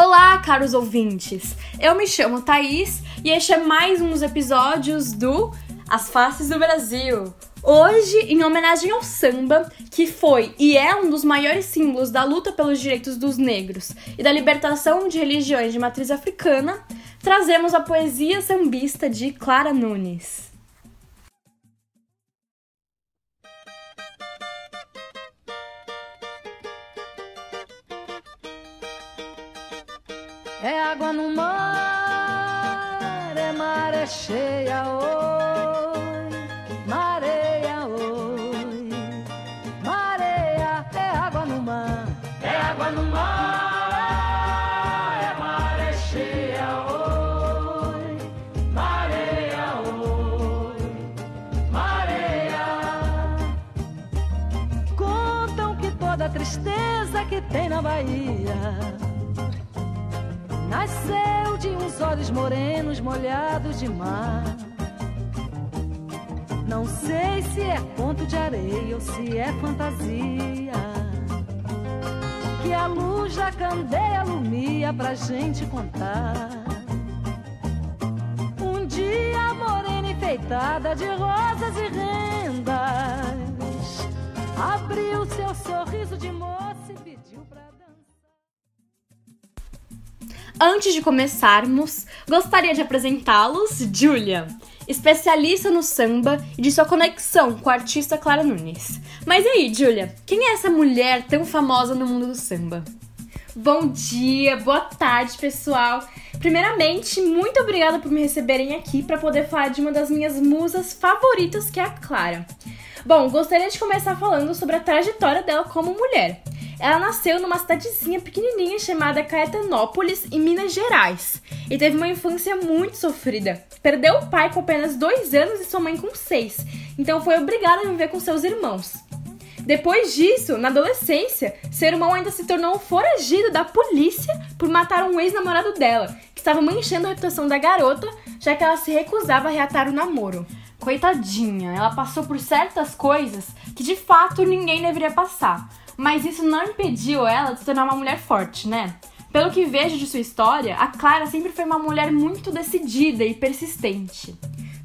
Olá, caros ouvintes! Eu me chamo Thaís e este é mais um dos episódios do As Faces do Brasil. Hoje, em homenagem ao samba, que foi e é um dos maiores símbolos da luta pelos direitos dos negros e da libertação de religiões de matriz africana, trazemos a poesia sambista de Clara Nunes. É água no mar, é maré cheia, oi, mareia, oi, mareia, é água no mar, é água no mar, é maré cheia, oi, mareia, oi, mareia. Contam que toda tristeza que tem na Bahia nasceu de uns olhos morenos molhados de mar. Não sei se é conto de areia ou se é fantasia. Que a luz da candeia alumia pra gente contar. Um dia morena enfeitada de rosas e rendas abriu seu sorriso de moça Antes de começarmos, gostaria de apresentá-los Julia, especialista no samba e de sua conexão com a artista Clara Nunes. Mas e aí, Julia, quem é essa mulher tão famosa no mundo do samba? Bom dia, boa tarde, pessoal. Primeiramente, muito obrigada por me receberem aqui para poder falar de uma das minhas musas favoritas, que é a Clara. Bom, gostaria de começar falando sobre a trajetória dela como mulher. Ela nasceu numa cidadezinha pequenininha chamada Caetanópolis, em Minas Gerais, e teve uma infância muito sofrida. Perdeu o pai com apenas dois anos e sua mãe com seis, então foi obrigada a viver com seus irmãos. Depois disso, na adolescência, seu irmão ainda se tornou um foragido da polícia por matar um ex-namorado dela, que estava manchando a reputação da garota, já que ela se recusava a reatar o namoro. Coitadinha, ela passou por certas coisas que de fato ninguém deveria passar, mas isso não impediu ela de se tornar uma mulher forte, né? Pelo que vejo de sua história, a Clara sempre foi uma mulher muito decidida e persistente.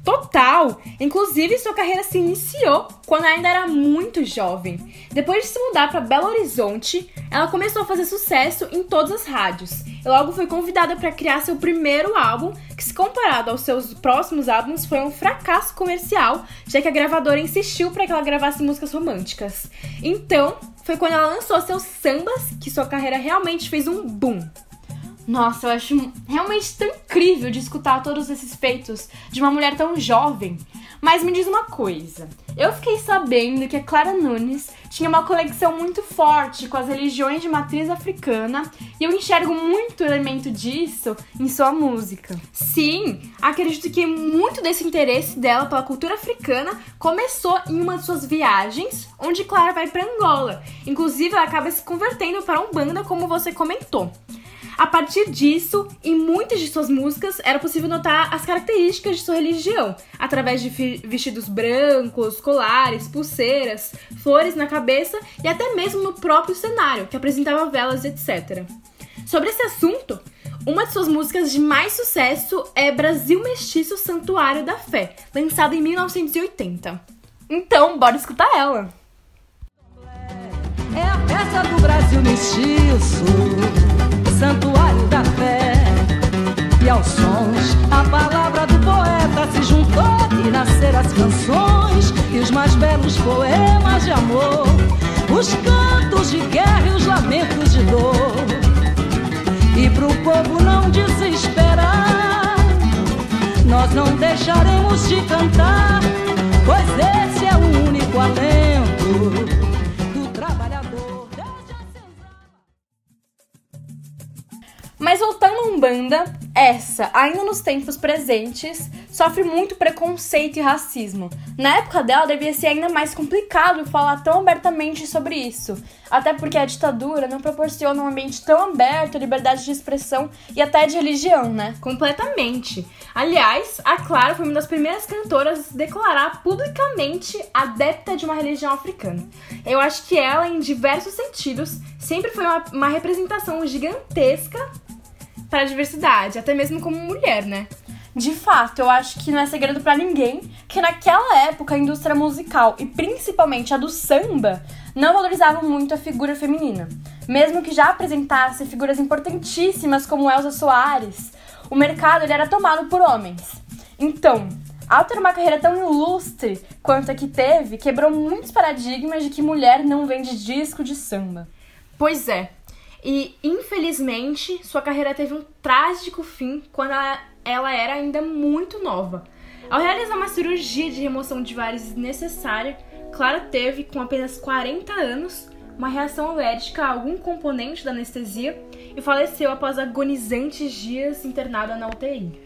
Total! Inclusive, sua carreira se iniciou quando ainda era muito jovem. Depois de se mudar para Belo Horizonte, ela começou a fazer sucesso em todas as rádios. E logo foi convidada para criar seu primeiro álbum, que, se comparado aos seus próximos álbuns, foi um fracasso comercial, já que a gravadora insistiu para que ela gravasse músicas românticas. Então, foi quando ela lançou seus sambas que sua carreira realmente fez um boom. Nossa, eu acho realmente tão incrível de escutar todos esses feitos de uma mulher tão jovem. Mas me diz uma coisa: eu fiquei sabendo que a Clara Nunes tinha uma conexão muito forte com as religiões de matriz africana e eu enxergo muito elemento disso em sua música. Sim, acredito que muito desse interesse dela pela cultura africana começou em uma de suas viagens, onde Clara vai para Angola. Inclusive, ela acaba se convertendo para um banda, como você comentou. A partir disso, em muitas de suas músicas era possível notar as características de sua religião, através de vestidos brancos, colares, pulseiras, flores na cabeça e até mesmo no próprio cenário, que apresentava velas, etc. Sobre esse assunto, uma de suas músicas de mais sucesso é Brasil Mestiço Santuário da Fé, lançada em 1980. Então, bora escutar ela! É a festa do Brasil Mestiço santuário da fé. E aos sons, a palavra do poeta se juntou e nasceram as canções e os mais belos poemas de amor, os cantos de guerra e os lamentos de dor. E pro povo não desesperar, nós não deixaremos de cantar, pois esse é o único alento Umbanda, essa, ainda nos tempos presentes, sofre muito preconceito e racismo. Na época dela, devia ser ainda mais complicado falar tão abertamente sobre isso, até porque a ditadura não proporciona um ambiente tão aberto, liberdade de expressão e até de religião, né? Completamente. Aliás, a Clara foi uma das primeiras cantoras a se declarar publicamente adepta de uma religião africana. Eu acho que ela, em diversos sentidos, sempre foi uma, uma representação gigantesca para a diversidade, até mesmo como mulher, né? De fato, eu acho que não é segredo pra ninguém que naquela época a indústria musical e principalmente a do samba não valorizavam muito a figura feminina. Mesmo que já apresentasse figuras importantíssimas como Elza Soares, o mercado ele era tomado por homens. Então, ao ter uma carreira tão ilustre quanto a que teve, quebrou muitos paradigmas de que mulher não vende disco de samba. Pois é. E infelizmente, sua carreira teve um trágico fim quando ela, ela era ainda muito nova. Ao realizar uma cirurgia de remoção de varizes desnecessária, Clara teve, com apenas 40 anos, uma reação alérgica a algum componente da anestesia e faleceu após agonizantes dias internada na UTI.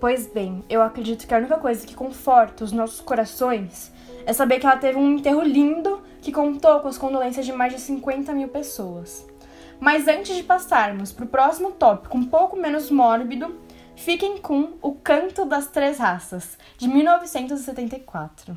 Pois bem, eu acredito que a única coisa que conforta os nossos corações é saber que ela teve um enterro lindo que contou com as condolências de mais de 50 mil pessoas. Mas antes de passarmos para o próximo tópico, um pouco menos mórbido, fiquem com O Canto das Três Raças, de 1974.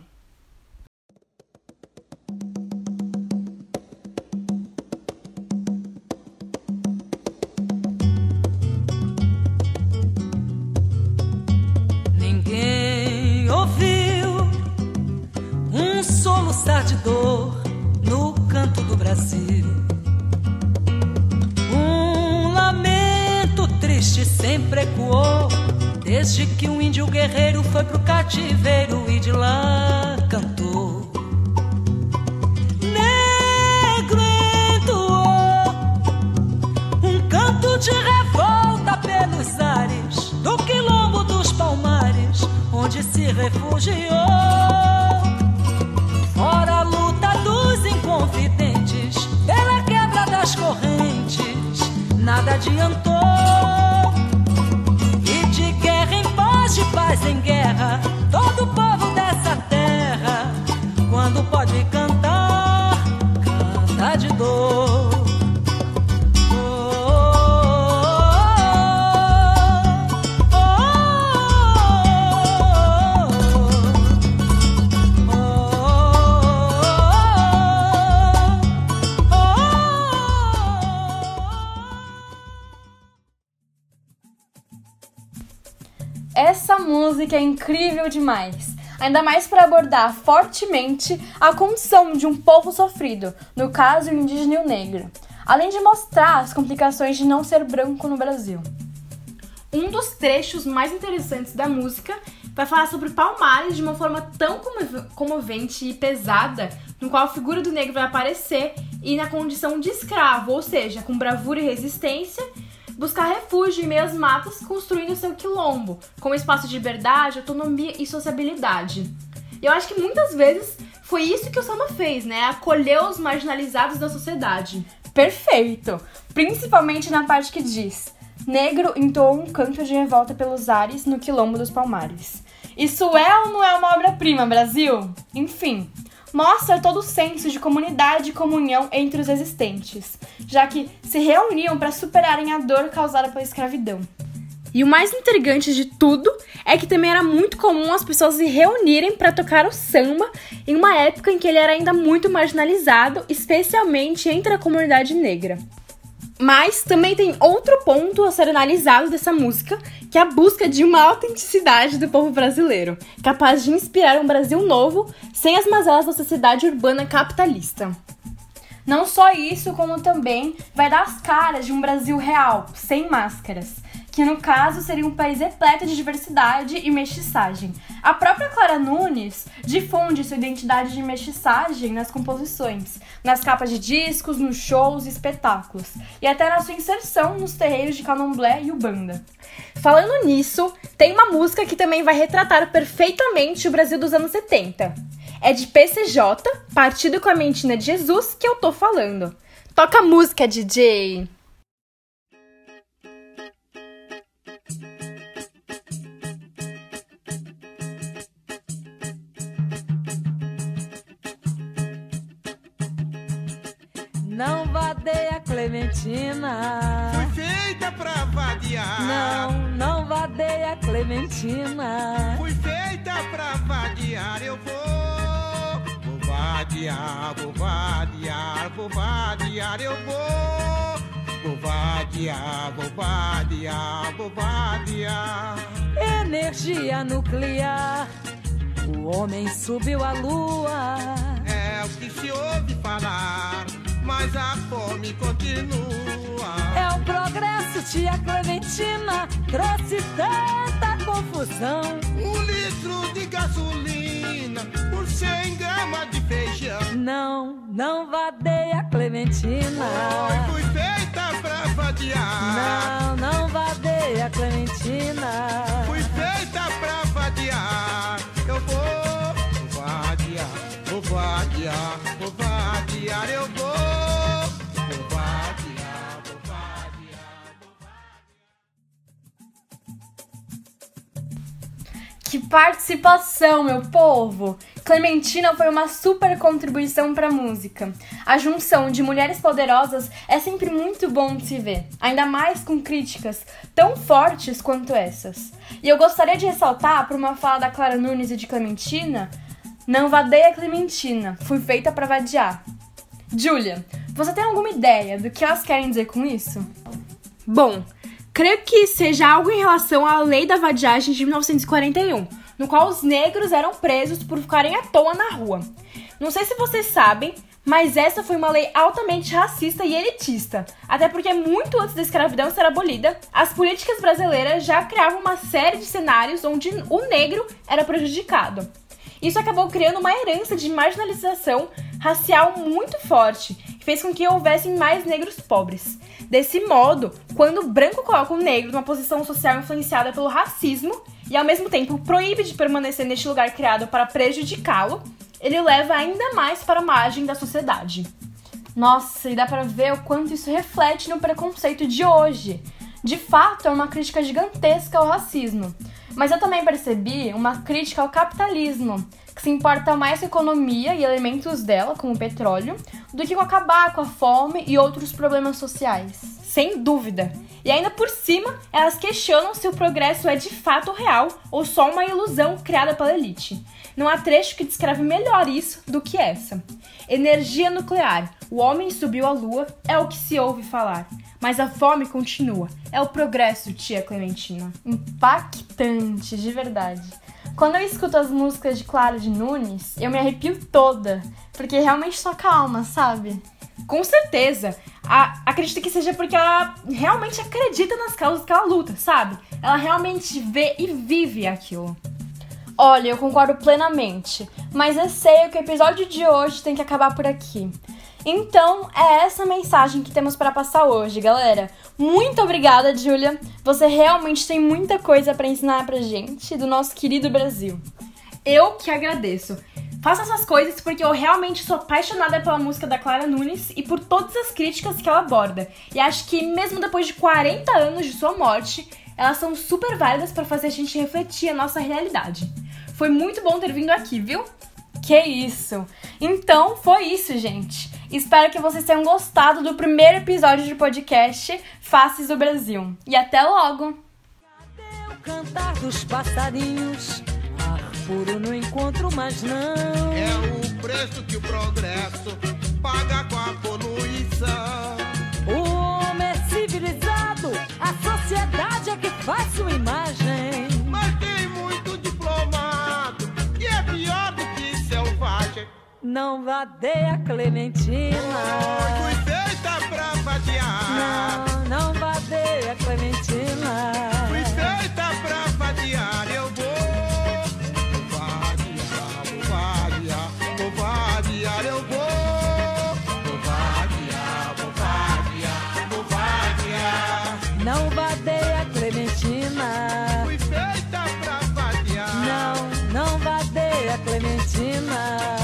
Ninguém ouviu um soluçar de dor no canto do Brasil. Sempre ecoou, desde que um índio guerreiro foi pro cativeiro e de lá cantou. Negro entoou um canto de revolta pelos ares do quilombo dos palmares, onde se refugiou. Fora a luta dos inconfidentes, pela quebra das correntes, nada adiantou. De paz música é incrível demais, ainda mais para abordar fortemente a condição de um povo sofrido, no caso o indígena e o negro, além de mostrar as complicações de não ser branco no Brasil. Um dos trechos mais interessantes da música vai falar sobre Palmares de uma forma tão comov- comovente e pesada, no qual a figura do negro vai aparecer e na condição de escravo, ou seja, com bravura e resistência, buscar refúgio em meias matas, construindo seu quilombo, com espaço de liberdade, autonomia e sociabilidade. E eu acho que muitas vezes foi isso que o samba fez, né? Acolher os marginalizados da sociedade. Perfeito! Principalmente na parte que diz: Negro entoou um canto de revolta pelos ares no quilombo dos Palmares. Isso é ou não é uma obra-prima, Brasil? Enfim, mostra todo o senso de comunidade e comunhão entre os existentes, já que se reuniam para superarem a dor causada pela escravidão. E o mais intrigante de tudo é que também era muito comum as pessoas se reunirem para tocar o samba em uma época em que ele era ainda muito marginalizado, especialmente entre a comunidade negra. Mas também tem outro ponto a ser analisado dessa música, que é a busca de uma autenticidade do povo brasileiro, capaz de inspirar um Brasil novo sem as mazelas da sociedade urbana capitalista. Não só isso, como também vai dar as caras de um Brasil real, sem máscaras, que no caso seria um país repleto de diversidade e mestiçagem. A própria Clara Nunes difunde sua identidade de mestiçagem nas composições, nas capas de discos, nos shows e espetáculos, e até na sua inserção nos terreiros de candomblé e ubanda. Falando nisso, tem uma música que também vai retratar perfeitamente o Brasil dos anos 70. É de PCJ, Partido com a Mentina de Jesus, que eu tô falando. Toca música, DJ! Vadeia Clementina. Fui feita pra vadiar. Não, não vadeia Clementina. Fui feita pra vadiar. Eu vou. Vou vadiar, vou vadiar, vou vadiar. Eu vou. Vou vadiar, vou vadiar, vou vadiar. Energia nuclear. O homem subiu à lua. É o que se ouve falar, mas a fome continua. É o progresso, tia Clementina. Trouxe tanta confusão. Um litro de gasolina por 100 gramas de feijão. Não, não vadeia Clementina. Oi, fui feita pra vadiar. Não, não vadeia Clementina. Fui feita pra vadiar. Eu vou, vadiar, vou vadiar, vou vadiar. Eu vou participação, meu povo! Clementina foi uma super contribuição para a música. A junção de mulheres poderosas é sempre muito bom de se ver, ainda mais com críticas tão fortes quanto essas. E eu gostaria de ressaltar para uma fala da Clara Nunes e de Clementina: Não vadeia Clementina, fui feita para vadiar. Julia, você tem alguma ideia do que elas querem dizer com isso? Bom, creio que seja algo em relação à lei da vadiagem de 1941, no qual os negros eram presos por ficarem à toa na rua. Não sei se vocês sabem, mas essa foi uma lei altamente racista e elitista, até porque muito antes da escravidão ser abolida, as políticas brasileiras já criavam uma série de cenários onde o negro era prejudicado. Isso acabou criando uma herança de marginalização racial muito forte, que fez com que houvessem mais negros pobres. Desse modo, quando o branco coloca o negro numa posição social influenciada pelo racismo e ao mesmo tempo proíbe de permanecer neste lugar criado para prejudicá-lo, ele leva ainda mais para a margem da sociedade. Nossa, e dá pra ver o quanto isso reflete no preconceito de hoje. De fato, é uma crítica gigantesca ao racismo. Mas eu também percebi uma crítica ao capitalismo, que se importa mais com a economia e elementos dela, como o petróleo, do que com acabar com a fome e outros problemas sociais. Sem dúvida. E ainda por cima, elas questionam se o progresso é de fato real ou só uma ilusão criada pela elite. Não há trecho que descreve melhor isso do que essa. Energia nuclear. O homem subiu à lua, é o que se ouve falar. Mas a fome continua. É o progresso, tia Clementina. Impactante, de verdade. Quando eu escuto as músicas de Clara de Nunes, eu me arrepio toda, porque realmente toca a alma, sabe? Com certeza. A, acredito que seja porque ela realmente acredita nas causas que ela luta, sabe? Ela realmente vê e vive aquilo. Olha, eu concordo plenamente, mas eu sei que o episódio de hoje tem que acabar por aqui. Então, é essa mensagem que temos para passar hoje, galera. Muito obrigada, Julia. Você realmente tem muita coisa para ensinar pra gente do nosso querido Brasil. Eu que agradeço. Faço essas coisas porque eu realmente sou apaixonada pela música da Clara Nunes e por todas as críticas que ela aborda. E acho que mesmo depois de 40 anos de sua morte, elas são super válidas para fazer a gente refletir a nossa realidade. Foi muito bom ter vindo aqui, viu? Que isso! Então foi isso, gente. Espero que vocês tenham gostado do primeiro episódio de podcast Faces do Brasil. E até logo! Cadê o cantar dos passarinhos? furo no encontro, mas não. É o preço que o progresso paga com a poluição. O homem é civilizado, a sociedade é que faz sua imagem. Mas tem muito diplomado que é pior do que selvagem. Não vadeia, Clementina. Foi feita pra vadiar. Não, não vadeia, Clementina. Foi feita pra vadiar. Fatima.